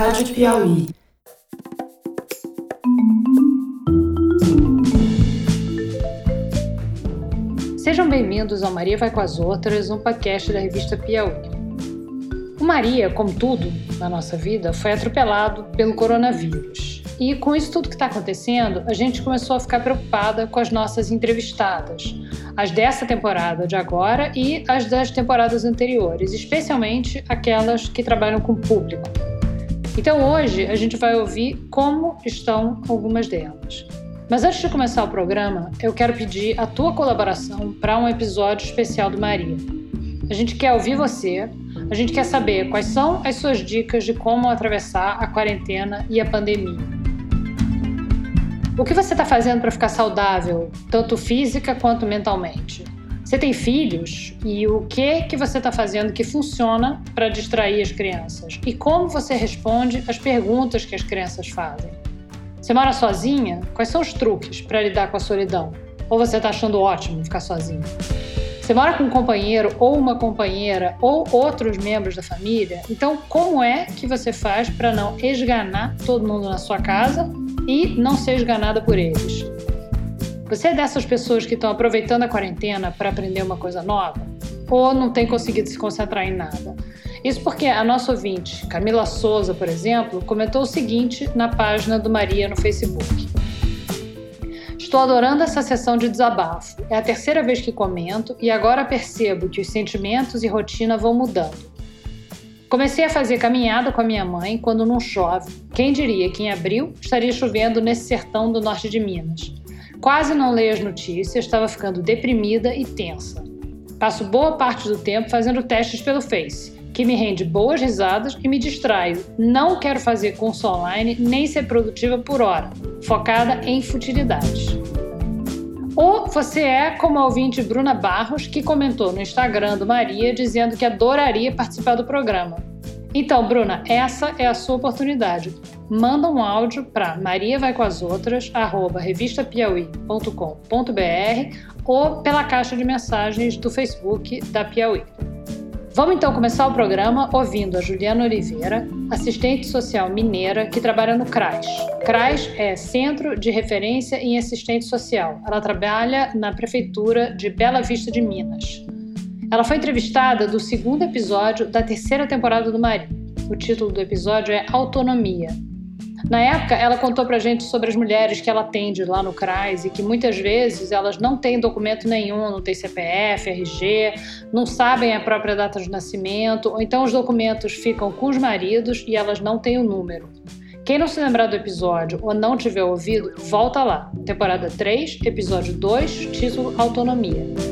Rádio Piauí. Sejam bem-vindos ao Maria Vai com as Outras, um podcast da revista Piauí. O Maria, como tudo na nossa vida, foi atropelado pelo coronavírus. E com isso tudo que está acontecendo, a gente começou a ficar preocupada com as nossas entrevistadas, as dessa temporada de agora e as das temporadas anteriores, especialmente aquelas que trabalham com público. Então hoje a gente vai ouvir como estão algumas delas. Mas antes de começar o programa, eu quero pedir a tua colaboração para um episódio especial do Maria. A gente quer ouvir você, a gente quer saber quais são as suas dicas de como atravessar a quarentena e a pandemia. O que você está fazendo para ficar saudável, tanto física quanto mentalmente? Você tem filhos e o que que você está fazendo que funciona para distrair as crianças? E como você responde às perguntas que as crianças fazem? Você mora sozinha? Quais são os truques para lidar com a solidão? Ou você está achando ótimo ficar sozinha? Você mora com um companheiro ou uma companheira ou outros membros da família? Então, como é que você faz para não esganar todo mundo na sua casa e não ser esganada por eles? Você é dessas pessoas que estão aproveitando a quarentena para aprender uma coisa nova? Ou não tem conseguido se concentrar em nada? Isso porque a nossa ouvinte, Camila Souza, por exemplo, comentou o seguinte na página do Maria no Facebook. Estou adorando essa sessão de desabafo. É a terceira vez que comento e agora percebo que os sentimentos e rotina vão mudando. Comecei a fazer caminhada com a minha mãe quando não chove. Quem diria que em abril estaria chovendo nesse sertão do norte de Minas? Quase não leio as notícias, estava ficando deprimida e tensa. Passo boa parte do tempo fazendo testes pelo Face, que me rende boas risadas e me distraio. Não quero fazer curso online nem ser produtiva por hora, focada em futilidades. Ou você é como a ouvinte Bruna Barros, que comentou no Instagram do Maria dizendo que adoraria participar do programa. Então, Bruna, essa é a sua oportunidade manda um áudio para mariavaicoasoutras@revistapiauí.com.br ou pela caixa de mensagens do Facebook da Piauí. Vamos então começar o programa ouvindo a Juliana Oliveira, assistente social mineira que trabalha no CRAS. CRAS é Centro de Referência em Assistente Social. Ela trabalha na Prefeitura de Bela Vista de Minas. Ela foi entrevistada do segundo episódio da terceira temporada do Maria. O título do episódio é Autonomia, na época, ela contou pra gente sobre as mulheres que ela atende lá no CRAS e que muitas vezes elas não têm documento nenhum, não têm CPF, RG, não sabem a própria data de nascimento, ou então os documentos ficam com os maridos e elas não têm o número. Quem não se lembrar do episódio ou não tiver ouvido, volta lá. Temporada 3, episódio 2, título Autonomia.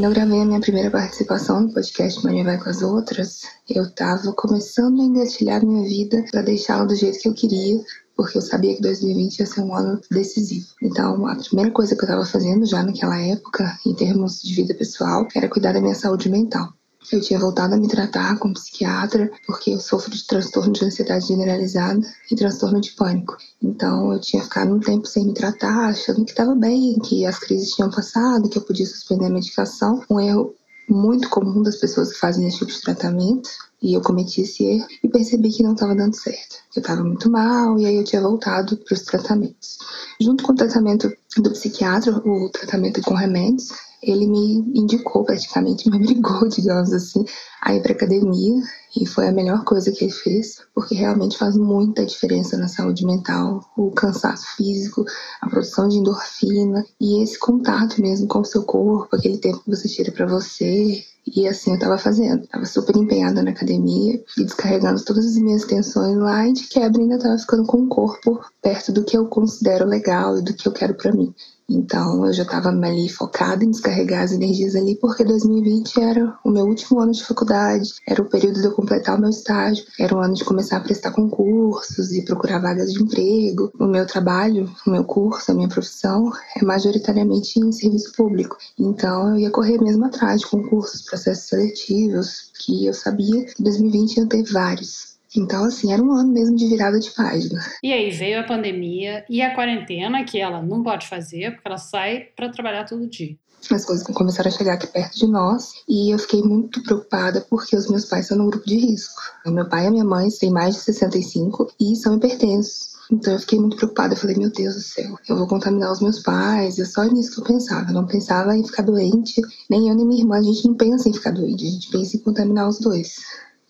Quando eu gravei a minha primeira participação no podcast Maria Vai com as Outras, eu tava começando a engatilhar minha vida para deixá-la do jeito que eu queria, porque eu sabia que 2020 ia ser um ano decisivo. Então, a primeira coisa que eu estava fazendo já naquela época, em termos de vida pessoal, era cuidar da minha saúde mental. Eu tinha voltado a me tratar com um psiquiatra porque eu sofro de transtorno de ansiedade generalizada e transtorno de pânico. Então eu tinha ficado um tempo sem me tratar, achando que estava bem, que as crises tinham passado, que eu podia suspender a medicação. Um erro muito comum das pessoas que fazem esse tipo de tratamento. E eu cometi esse erro e percebi que não estava dando certo. Eu estava muito mal e aí eu tinha voltado para os tratamentos. Junto com o tratamento do psiquiatra, o tratamento com remédios, ele me indicou praticamente, me obrigou, digamos assim, a ir para academia e foi a melhor coisa que ele fez, porque realmente faz muita diferença na saúde mental, o cansaço físico, a produção de endorfina e esse contato mesmo com o seu corpo, aquele tempo que você tira para você. E assim eu tava fazendo. Tava super empenhada na academia e descarregando todas as minhas tensões lá e de quebra ainda tava ficando com o corpo perto do que eu considero legal e do que eu quero para mim. Então eu já estava ali focada em descarregar as energias ali, porque 2020 era o meu último ano de faculdade, era o período de eu completar o meu estágio, era o ano de começar a prestar concursos e procurar vagas de emprego. O meu trabalho, o meu curso, a minha profissão é majoritariamente em serviço público. Então eu ia correr mesmo atrás de concursos, processos seletivos, que eu sabia que 2020 ia ter vários. Então, assim, era um ano mesmo de virada de página. E aí veio a pandemia e a quarentena, que ela não pode fazer, porque ela sai para trabalhar todo dia. As coisas começaram a chegar aqui perto de nós e eu fiquei muito preocupada porque os meus pais são no grupo de risco. O meu pai e a minha mãe têm mais de 65 e são hipertensos. Então eu fiquei muito preocupada. Eu falei, meu Deus do céu, eu vou contaminar os meus pais. É só nisso que eu pensava. Eu não pensava em ficar doente. Nem eu nem minha irmã, a gente não pensa em ficar doente. A gente pensa em contaminar os dois.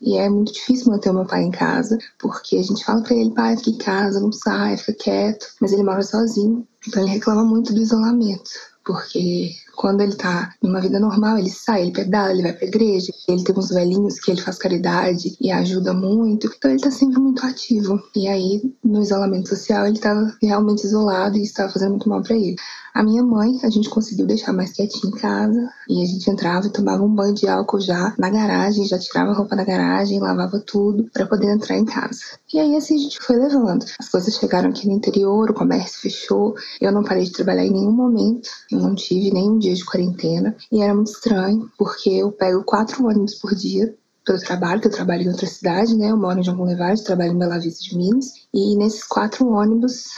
E é muito difícil manter o meu pai em casa, porque a gente fala para ele, pai, fica em casa, não sai, fica quieto. Mas ele mora sozinho, então ele reclama muito do isolamento, porque quando ele tá numa vida normal, ele sai, ele pedala, ele vai pra igreja, ele tem uns velhinhos que ele faz caridade e ajuda muito. Então ele tá sempre muito ativo. E aí, no isolamento social, ele tava realmente isolado e isso tava fazendo muito mal para ele. A minha mãe, a gente conseguiu deixar mais quietinho em casa e a gente entrava e tomava um banho de álcool já na garagem, já tirava a roupa da garagem, lavava tudo para poder entrar em casa. E aí assim a gente foi levando. As coisas chegaram aqui no interior, o comércio fechou, eu não parei de trabalhar em nenhum momento, eu não tive nenhum dia de quarentena e era muito estranho porque eu pego quatro ônibus por dia pelo trabalho, que eu trabalho em outra cidade, né? Eu moro em João Boulevard, trabalho em Bela Vista de Minas. E nesses quatro ônibus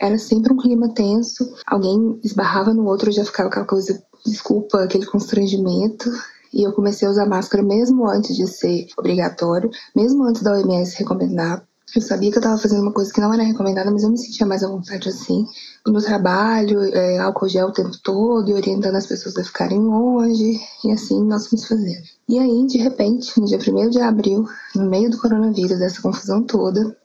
era sempre um clima tenso, alguém esbarrava no outro, já ficava aquela coisa, desculpa, aquele constrangimento. E eu comecei a usar máscara mesmo antes de ser obrigatório, mesmo antes da OMS recomendar. Eu sabia que eu estava fazendo uma coisa que não era recomendada, mas eu me sentia mais à vontade assim. No trabalho, é, álcool gel o tempo todo, e orientando as pessoas a ficarem longe, e assim nós fomos fazendo. E aí, de repente, no dia 1 de abril, no meio do coronavírus, dessa confusão toda,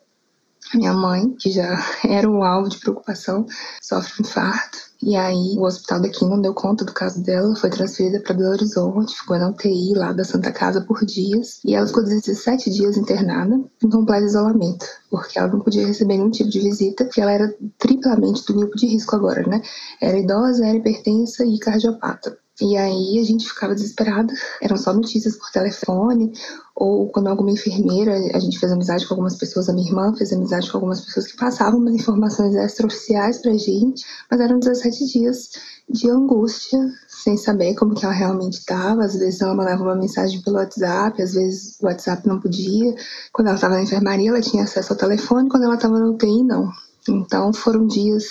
a minha mãe, que já era um alvo de preocupação, sofre um infarto. E aí o hospital daqui não deu conta do caso dela, foi transferida para Belo Horizonte, ficou na UTI lá da Santa Casa por dias. E ela ficou 17 dias internada em completo isolamento, porque ela não podia receber nenhum tipo de visita, porque ela era triplamente do grupo de risco agora, né? Era idosa, era hipertensa e cardiopata. E aí a gente ficava desesperada. Eram só notícias por telefone, ou quando alguma enfermeira, a gente fez amizade com algumas pessoas, a minha irmã fez amizade com algumas pessoas que passavam umas informações extraoficiais pra gente, mas eram 17 dias de angústia, sem saber como que ela realmente estava. Às vezes ela mandava uma mensagem pelo WhatsApp, às vezes o WhatsApp não podia. Quando ela estava na enfermaria, ela tinha acesso ao telefone, quando ela estava na UTI, não. Então foram dias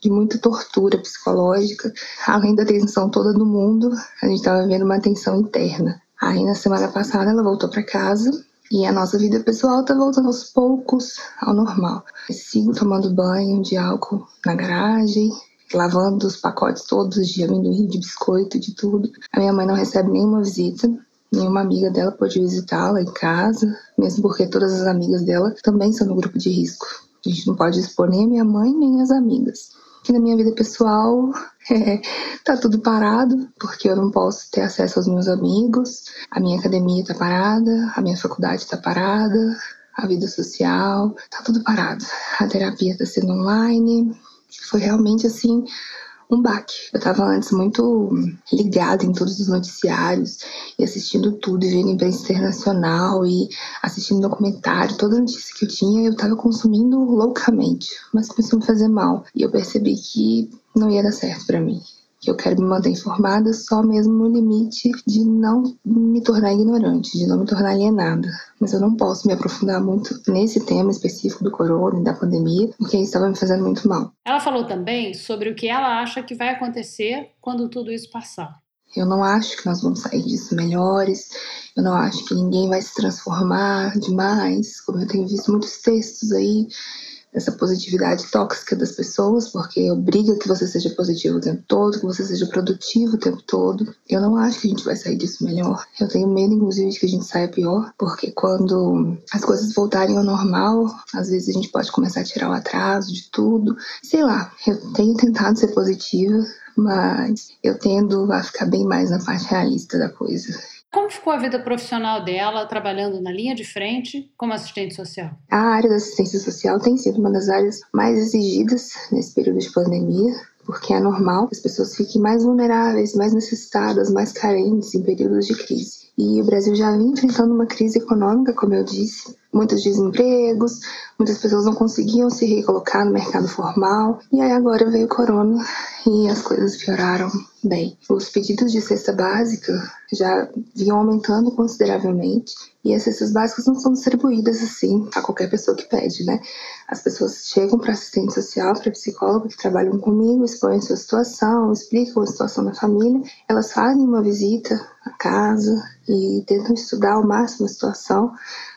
de muita tortura psicológica, além da tensão toda do mundo, a gente estava vivendo uma tensão interna. Aí na semana passada ela voltou para casa e a nossa vida pessoal tá voltando aos poucos ao normal. Eu sigo tomando banho de álcool na garagem, lavando os pacotes todos de amendoim, de biscoito, de tudo. A minha mãe não recebe nenhuma visita, nenhuma amiga dela pode visitá-la em casa, mesmo porque todas as amigas dela também são no grupo de risco. A gente não pode expor nem a minha mãe nem as amigas na minha vida pessoal é, tá tudo parado, porque eu não posso ter acesso aos meus amigos, a minha academia tá parada, a minha faculdade tá parada, a vida social, tá tudo parado. A terapia tá sendo online. Foi realmente assim um baque. Eu estava antes muito ligada em todos os noticiários e assistindo tudo, e vendo imprensa internacional e assistindo documentário, toda notícia que eu tinha eu estava consumindo loucamente, mas começou a me fazer mal. E eu percebi que não ia dar certo para mim que eu quero me manter informada só mesmo no limite de não me tornar ignorante, de não me tornar alienada. Mas eu não posso me aprofundar muito nesse tema específico do corona e da pandemia, porque isso estava me fazendo muito mal. Ela falou também sobre o que ela acha que vai acontecer quando tudo isso passar. Eu não acho que nós vamos sair disso melhores. Eu não acho que ninguém vai se transformar demais, como eu tenho visto muitos textos aí essa positividade tóxica das pessoas, porque obriga que você seja positivo o tempo todo, que você seja produtivo o tempo todo. Eu não acho que a gente vai sair disso melhor. Eu tenho medo, inclusive, de que a gente saia pior, porque quando as coisas voltarem ao normal, às vezes a gente pode começar a tirar o atraso de tudo. Sei lá, eu tenho tentado ser positiva, mas eu tendo a ficar bem mais na parte realista da coisa. Como ficou a vida profissional dela trabalhando na linha de frente como assistente social? A área da assistência social tem sido uma das áreas mais exigidas nesse período de pandemia, porque é normal que as pessoas fiquem mais vulneráveis, mais necessitadas, mais carentes em períodos de crise. E o Brasil já vinha enfrentando uma crise econômica, como eu disse, muitos desempregos, muitas pessoas não conseguiam se recolocar no mercado formal. E aí agora veio o corona e as coisas pioraram bem. Os pedidos de cesta básica já vinham aumentando consideravelmente e as cestas básicas não são distribuídas assim a qualquer pessoa que pede, né? As pessoas chegam para assistente social, para psicóloga que trabalham comigo, expõem sua situação, explicam a situação da família, elas fazem uma visita à casa e tentam estudar ao máximo a situação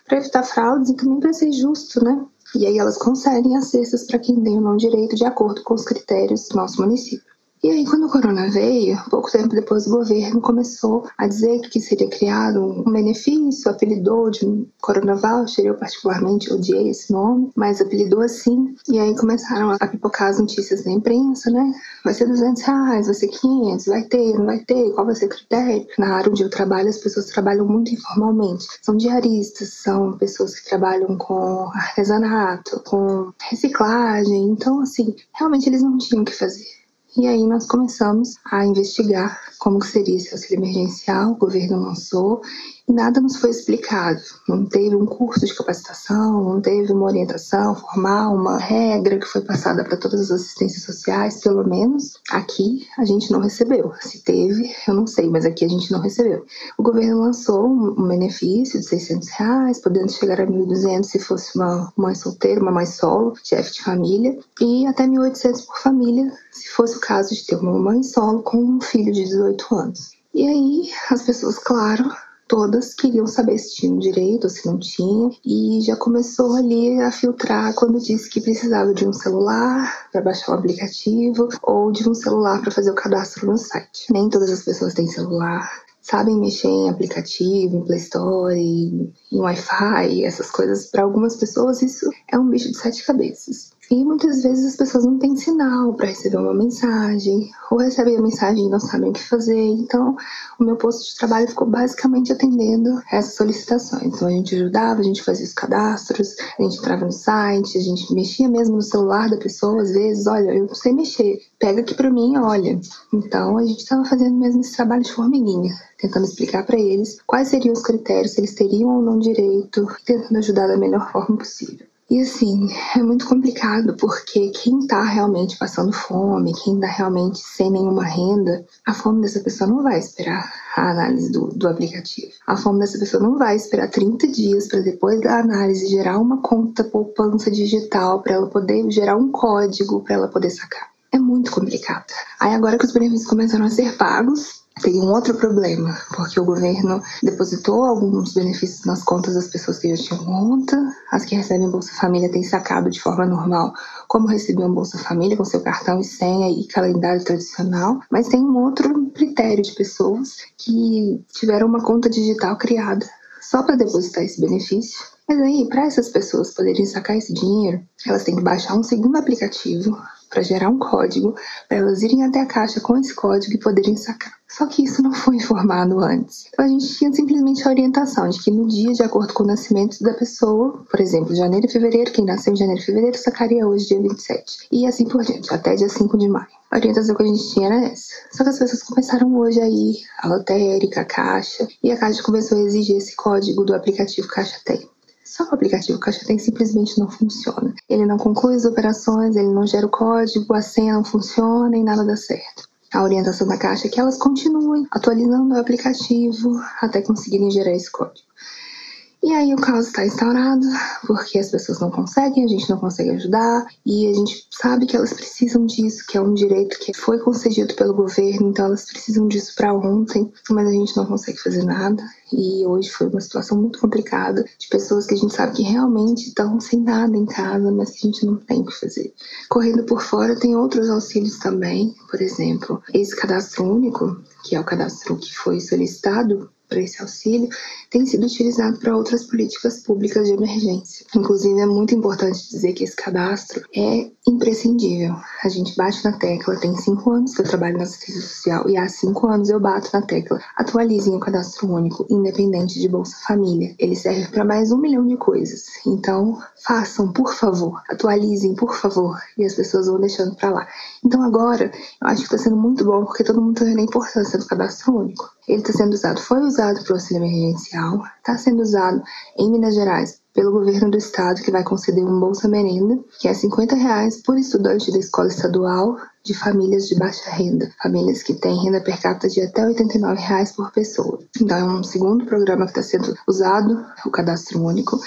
para evitar fraudes e também para ser justo, né? E aí elas conseguem as cestas para quem tem o não direito de acordo com os critérios do nosso município. E aí, quando o corona veio, pouco tempo depois o governo começou a dizer que seria criado um benefício, apelidou de Corona Voucher, eu particularmente odiei esse nome, mas apelidou assim. E aí começaram a pipocar as notícias da imprensa, né? Vai ser 200 reais, vai ser 500, vai ter, não vai ter, qual vai ser o critério? Na área onde eu trabalho, as pessoas trabalham muito informalmente. São diaristas, são pessoas que trabalham com artesanato, com reciclagem. Então, assim, realmente eles não tinham o que fazer. E aí nós começamos a investigar como seria esse auxílio emergencial, o governo lançou nada nos foi explicado. Não teve um curso de capacitação, não teve uma orientação formal, uma regra que foi passada para todas as assistências sociais, pelo menos aqui a gente não recebeu. Se teve, eu não sei, mas aqui a gente não recebeu. O governo lançou um benefício de 600 reais, podendo chegar a 1.200 se fosse uma mãe solteira, uma mãe solo, chefe de família, e até 1.800 por família, se fosse o caso de ter uma mãe solo com um filho de 18 18 anos. E aí, as pessoas, claro, todas queriam saber se tinham direito ou se não tinham, e já começou ali a filtrar quando disse que precisava de um celular para baixar o aplicativo ou de um celular para fazer o cadastro no site. Nem todas as pessoas têm celular, sabem mexer em aplicativo, em Play Store, em, em Wi-Fi, essas coisas. Para algumas pessoas, isso é um bicho de sete cabeças. E muitas vezes as pessoas não têm sinal para receber uma mensagem, ou recebem a mensagem e não sabem o que fazer. Então, o meu posto de trabalho ficou basicamente atendendo essas solicitações. Então, a gente ajudava, a gente fazia os cadastros, a gente entrava no site, a gente mexia mesmo no celular da pessoa, às vezes, olha, eu não sei mexer, pega aqui para mim, olha. Então, a gente estava fazendo mesmo esse trabalho de formiguinha, tentando explicar para eles quais seriam os critérios, se eles teriam ou não direito, tentando ajudar da melhor forma possível. E assim, é muito complicado porque quem tá realmente passando fome, quem tá realmente sem nenhuma renda, a fome dessa pessoa não vai esperar a análise do, do aplicativo. A fome dessa pessoa não vai esperar 30 dias para depois da análise gerar uma conta poupança digital para ela poder gerar um código para ela poder sacar. É muito complicado. Aí agora que os benefícios começaram a ser pagos, tem um outro problema, porque o governo depositou alguns benefícios nas contas das pessoas que já tinham conta, as que recebem Bolsa Família têm sacado de forma normal como recebiam Bolsa Família com seu cartão e senha e calendário tradicional, mas tem um outro critério de pessoas que tiveram uma conta digital criada só para depositar esse benefício. Mas aí, para essas pessoas poderem sacar esse dinheiro, elas têm que baixar um segundo aplicativo para gerar um código, para elas irem até a caixa com esse código e poderem sacar. Só que isso não foi informado antes. Então a gente tinha simplesmente a orientação de que no dia, de acordo com o nascimento da pessoa, por exemplo, janeiro e fevereiro, quem nasceu em janeiro e fevereiro sacaria hoje, dia 27. E assim por diante, até dia 5 de maio. A orientação que a gente tinha era essa. Só que as pessoas começaram hoje aí, a lotérica, a Caixa, e a Caixa começou a exigir esse código do aplicativo Caixa Tem. Só o aplicativo Caixa simplesmente não funciona. Ele não conclui as operações, ele não gera o código, a senha não funciona e nada dá certo. A orientação da Caixa é que elas continuem atualizando o aplicativo até conseguirem gerar esse código. E aí o caos está instaurado, porque as pessoas não conseguem, a gente não consegue ajudar, e a gente sabe que elas precisam disso, que é um direito que foi concedido pelo governo, então elas precisam disso para ontem, mas a gente não consegue fazer nada. E hoje foi uma situação muito complicada de pessoas que a gente sabe que realmente estão sem nada em casa, mas que a gente não tem o que fazer. Correndo por fora tem outros auxílios também, por exemplo, esse cadastro único, que é o cadastro que foi solicitado para esse auxílio tem sido utilizado para outras políticas públicas de emergência. Inclusive, é muito importante dizer que esse cadastro é imprescindível. A gente bate na tecla, tem cinco anos que eu trabalho na assistência social e há cinco anos eu bato na tecla. Atualizem o cadastro único, independente de Bolsa Família. Ele serve para mais um milhão de coisas. Então, façam, por favor. Atualizem, por favor. E as pessoas vão deixando para lá. Então, agora, eu acho que está sendo muito bom porque todo mundo está vendo a importância do cadastro único. Ele está sendo usado, foi usado para o auxílio emergencial, está sendo usado em Minas Gerais pelo governo do estado, que vai conceder um Bolsa Merenda, que é 50 reais por estudante da escola estadual de famílias de baixa renda, famílias que têm renda per capita de até 89 reais por pessoa. Então é um segundo programa que está sendo usado, o cadastro único.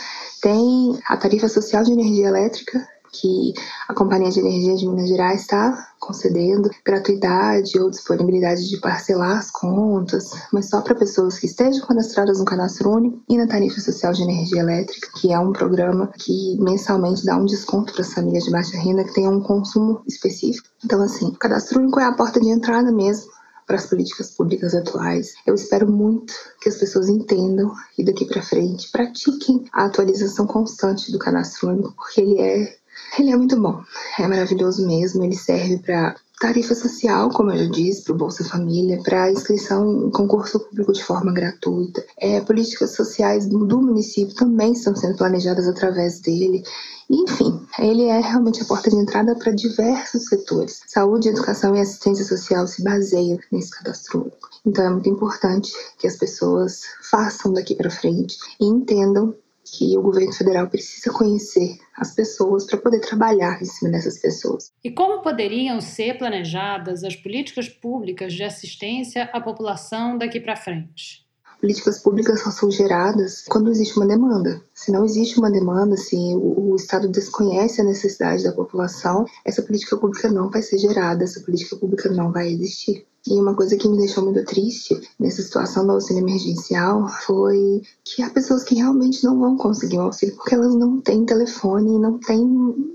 Tem a tarifa social de energia elétrica, que a Companhia de Energia de Minas Gerais está concedendo gratuidade ou disponibilidade de parcelar as contas, mas só para pessoas que estejam cadastradas no cadastro único e na tarifa social de energia elétrica, que é um programa que mensalmente dá um desconto para as famílias de baixa renda que tenham um consumo específico. Então, assim, o cadastro único é a porta de entrada mesmo para as políticas públicas atuais. Eu espero muito que as pessoas entendam e daqui para frente pratiquem a atualização constante do cadastro único, porque ele é ele é muito bom, é maravilhoso mesmo. Ele serve para tarifa social, como eu já disse, para o Bolsa Família, para inscrição em concurso público de forma gratuita. É, políticas sociais do município também estão sendo planejadas através dele. Enfim, ele é realmente a porta de entrada para diversos setores. Saúde, educação e assistência social se baseiam nesse cadastro único. Então é muito importante que as pessoas façam daqui para frente e entendam que o governo federal precisa conhecer as pessoas para poder trabalhar em cima dessas pessoas. E como poderiam ser planejadas as políticas públicas de assistência à população daqui para frente? Políticas públicas só são geradas quando existe uma demanda. Se não existe uma demanda, se o, o Estado desconhece a necessidade da população, essa política pública não vai ser gerada, essa política pública não vai existir. E uma coisa que me deixou muito triste nessa situação do auxílio emergencial foi que há pessoas que realmente não vão conseguir o auxílio porque elas não têm telefone e não têm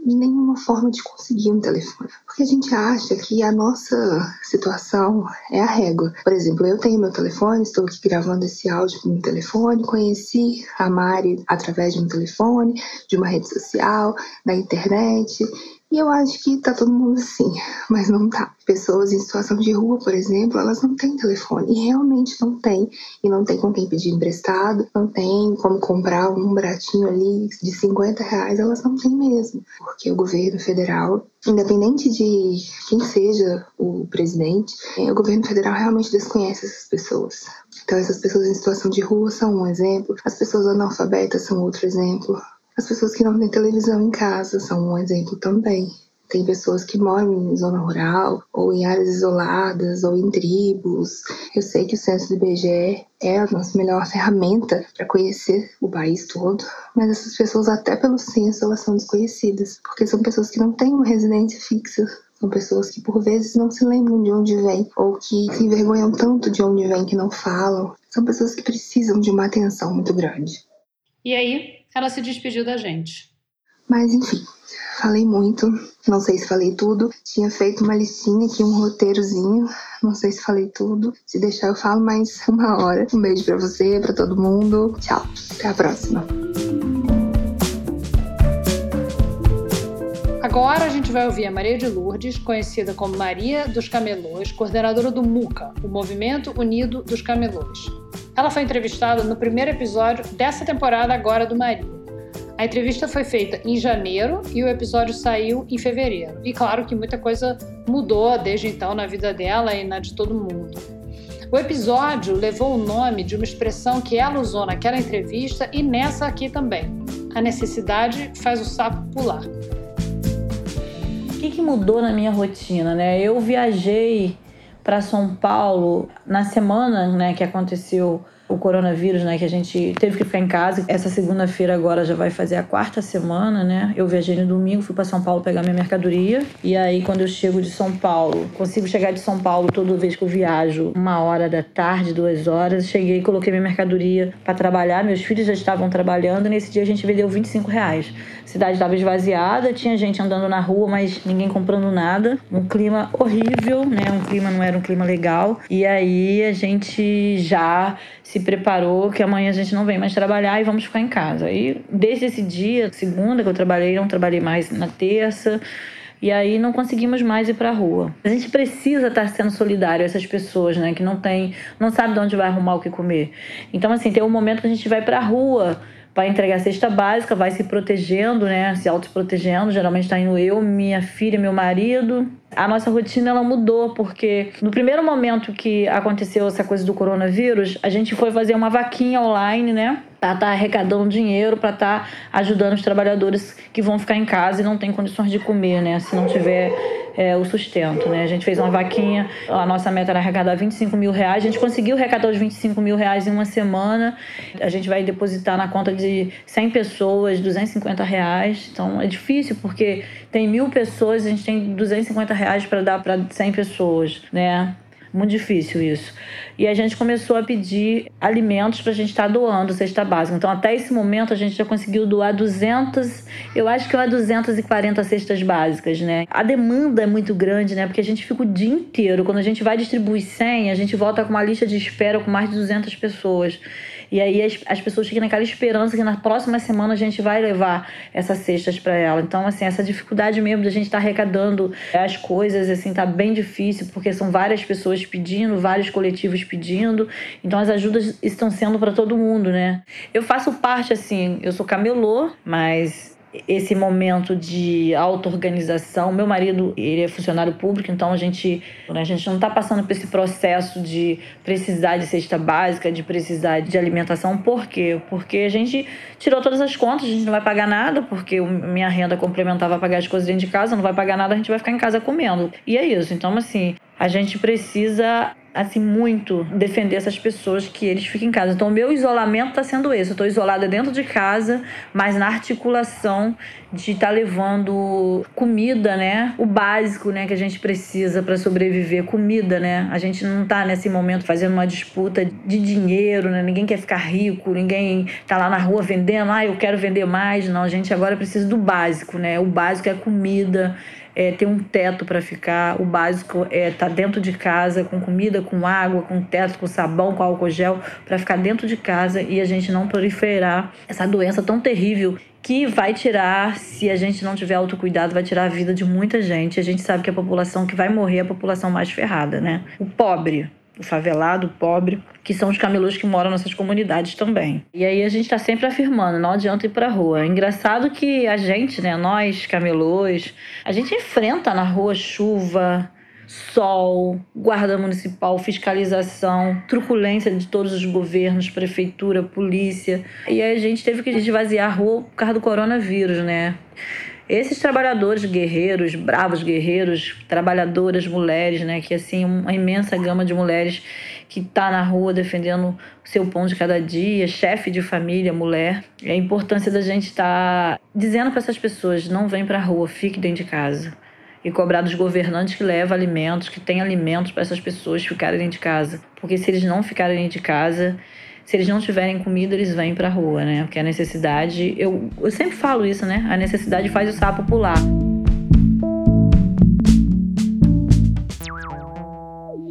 nenhuma forma de conseguir um telefone. Porque a gente acha que a nossa situação é a régua. Por exemplo, eu tenho meu telefone, estou aqui gravando esse áudio com meu telefone, conheci a Mari através de um telefone, de uma rede social, da internet. E eu acho que tá todo mundo assim, mas não tá. Pessoas em situação de rua, por exemplo, elas não têm telefone. E realmente não tem. E não tem com quem pedir emprestado, não tem como comprar um baratinho ali de 50 reais, elas não têm mesmo. Porque o governo federal, independente de quem seja o presidente, o governo federal realmente desconhece essas pessoas. Então, essas pessoas em situação de rua são um exemplo, as pessoas analfabetas são outro exemplo. As pessoas que não têm televisão em casa são um exemplo também. Tem pessoas que moram em zona rural, ou em áreas isoladas, ou em tribos. Eu sei que o censo do IBGE é a nossa melhor ferramenta para conhecer o país todo, mas essas pessoas, até pelo censo, elas são desconhecidas, porque são pessoas que não têm uma residência fixa. São pessoas que por vezes não se lembram de onde vêm, ou que se envergonham tanto de onde vêm que não falam. São pessoas que precisam de uma atenção muito grande. E aí, ela se despediu da gente. Mas enfim, falei muito, não sei se falei tudo. Tinha feito uma listinha aqui, um roteirozinho, não sei se falei tudo. Se deixar, eu falo mais uma hora. Um beijo para você, para todo mundo. Tchau, até a próxima. Agora a gente vai ouvir a Maria de Lourdes, conhecida como Maria dos Camelôs, coordenadora do MUCA, o Movimento Unido dos Camelôs. Ela foi entrevistada no primeiro episódio dessa temporada agora do Maria. A entrevista foi feita em janeiro e o episódio saiu em fevereiro. E claro que muita coisa mudou desde então na vida dela e na de todo mundo. O episódio levou o nome de uma expressão que ela usou naquela entrevista e nessa aqui também. A necessidade faz o sapo pular. Que, que mudou na minha rotina, né? Eu viajei para São Paulo na semana né, que aconteceu o coronavírus, né, que a gente teve que ficar em casa. Essa segunda-feira agora já vai fazer a quarta semana, né? Eu viajei no domingo, fui para São Paulo pegar minha mercadoria. E aí quando eu chego de São Paulo, consigo chegar de São Paulo toda vez que eu viajo, uma hora da tarde, duas horas. Cheguei, coloquei minha mercadoria para trabalhar. Meus filhos já estavam trabalhando. E nesse dia a gente vendeu 25 reais. A cidade estava esvaziada, tinha gente andando na rua, mas ninguém comprando nada. Um clima horrível, né? Um clima não era um clima legal. E aí a gente já se preparou que amanhã a gente não vem mais trabalhar e vamos ficar em casa. E desde esse dia, segunda que eu trabalhei, não trabalhei mais na terça. E aí não conseguimos mais ir para a rua. A gente precisa estar sendo solidário a essas pessoas, né, que não tem, não sabe de onde vai arrumar o que comer. Então assim, tem um momento que a gente vai para a rua para entregar a cesta básica, vai se protegendo, né, se autoprotegendo. Geralmente está indo eu, minha filha, meu marido, A nossa rotina ela mudou porque no primeiro momento que aconteceu essa coisa do coronavírus, a gente foi fazer uma vaquinha online, né? Para estar tá arrecadando dinheiro, para estar tá ajudando os trabalhadores que vão ficar em casa e não têm condições de comer, né? Se não tiver é, o sustento, né? A gente fez uma vaquinha, a nossa meta era arrecadar 25 mil reais, a gente conseguiu arrecadar os 25 mil reais em uma semana, a gente vai depositar na conta de 100 pessoas 250 reais, então é difícil porque tem mil pessoas, a gente tem 250 reais para dar para 100 pessoas, né? Muito difícil isso. E a gente começou a pedir alimentos para a gente estar tá doando cesta básica. Então, até esse momento, a gente já conseguiu doar 200, eu acho que é 240 cestas básicas, né? A demanda é muito grande, né? Porque a gente fica o dia inteiro. Quando a gente vai distribuir 100, a gente volta com uma lista de espera com mais de 200 pessoas. E aí as, as pessoas ficam naquela esperança que na próxima semana a gente vai levar essas cestas para ela. Então, assim, essa dificuldade mesmo de a gente estar tá arrecadando as coisas, assim, tá bem difícil, porque são várias pessoas pedindo, vários coletivos pedindo. Então, as ajudas estão sendo para todo mundo, né? Eu faço parte, assim, eu sou camelô, mas esse momento de auto-organização. Meu marido, ele é funcionário público, então a gente, né, a gente não está passando por esse processo de precisar de cesta básica, de precisar de alimentação. Por quê? Porque a gente tirou todas as contas, a gente não vai pagar nada, porque minha renda complementar vai pagar as coisas dentro de casa, não vai pagar nada, a gente vai ficar em casa comendo. E é isso. Então, assim, a gente precisa assim muito defender essas pessoas que eles fiquem em casa. Então o meu isolamento está sendo esse. Eu estou isolada dentro de casa, mas na articulação de estar tá levando comida, né? O básico, né, que a gente precisa para sobreviver, comida, né? A gente não está nesse momento fazendo uma disputa de dinheiro, né? Ninguém quer ficar rico, ninguém está lá na rua vendendo, ah, eu quero vender mais. Não, a gente agora precisa do básico, né? O básico é comida, é, ter um teto para ficar. O básico é estar tá dentro de casa, com comida, com água, com teto, com sabão, com álcool gel, para ficar dentro de casa e a gente não proliferar essa doença tão terrível que vai tirar, se a gente não tiver autocuidado, vai tirar a vida de muita gente. A gente sabe que a população que vai morrer é a população mais ferrada, né? O pobre, o favelado, o pobre, que são os camelôs que moram nessas comunidades também. E aí a gente está sempre afirmando, não adianta ir para a rua. É engraçado que a gente, né, nós camelôs, a gente enfrenta na rua chuva, sol, guarda municipal, fiscalização, truculência de todos os governos, prefeitura, polícia. E aí a gente teve que esvaziar a rua por causa do coronavírus, né? Esses trabalhadores guerreiros, bravos guerreiros, trabalhadoras, mulheres, né? Que assim, uma imensa gama de mulheres que está na rua defendendo o seu pão de cada dia, chefe de família, mulher. É a importância da gente estar tá dizendo para essas pessoas: não vem para a rua, fique dentro de casa. E cobrar dos governantes que levam alimentos, que tem alimentos para essas pessoas ficarem dentro de casa. Porque se eles não ficarem dentro de casa, se eles não tiverem comida, eles vêm para a rua, né? Porque a necessidade, eu, eu sempre falo isso, né? A necessidade faz o sapo pular.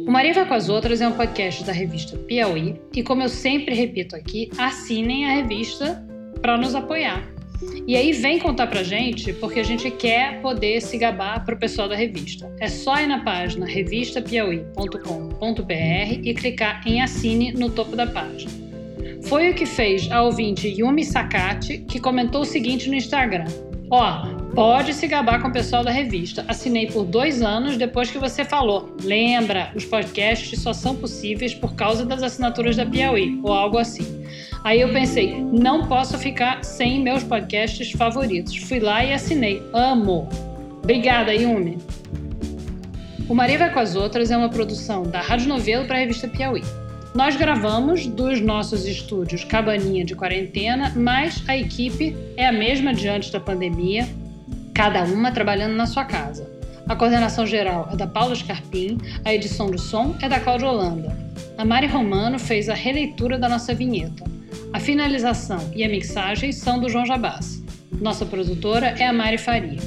O Maria Vai com as Outras é um podcast da revista Piauí e, como eu sempre repito aqui, assinem a revista para nos apoiar. E aí vem contar pra gente, porque a gente quer poder se gabar pro pessoal da revista. É só ir na página revistapiauí.com.br e clicar em assine no topo da página. Foi o que fez a ouvinte Yumi Sakati, que comentou o seguinte no Instagram: Ó, pode se gabar com o pessoal da revista. Assinei por dois anos depois que você falou. Lembra, os podcasts só são possíveis por causa das assinaturas da Piauí, ou algo assim. Aí eu pensei, não posso ficar sem meus podcasts favoritos. Fui lá e assinei. Amo! Obrigada, Yumi! O Maria Vai com as Outras é uma produção da Rádio Novelo para a revista Piauí. Nós gravamos dos nossos estúdios Cabaninha de Quarentena, mas a equipe é a mesma de antes da pandemia, cada uma trabalhando na sua casa. A coordenação geral é da Paula Scarpim, a edição do som é da Cláudia Holanda. A Mari Romano fez a releitura da nossa vinheta. A finalização e a mixagem são do João Jabás. Nossa produtora é a Mari Faria.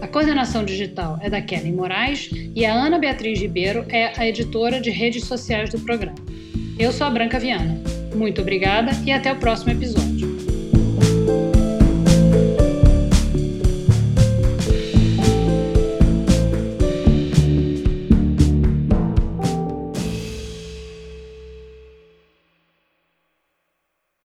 A coordenação digital é da Kelly Moraes e a Ana Beatriz Ribeiro é a editora de redes sociais do programa. Eu sou a Branca Viana. Muito obrigada e até o próximo episódio.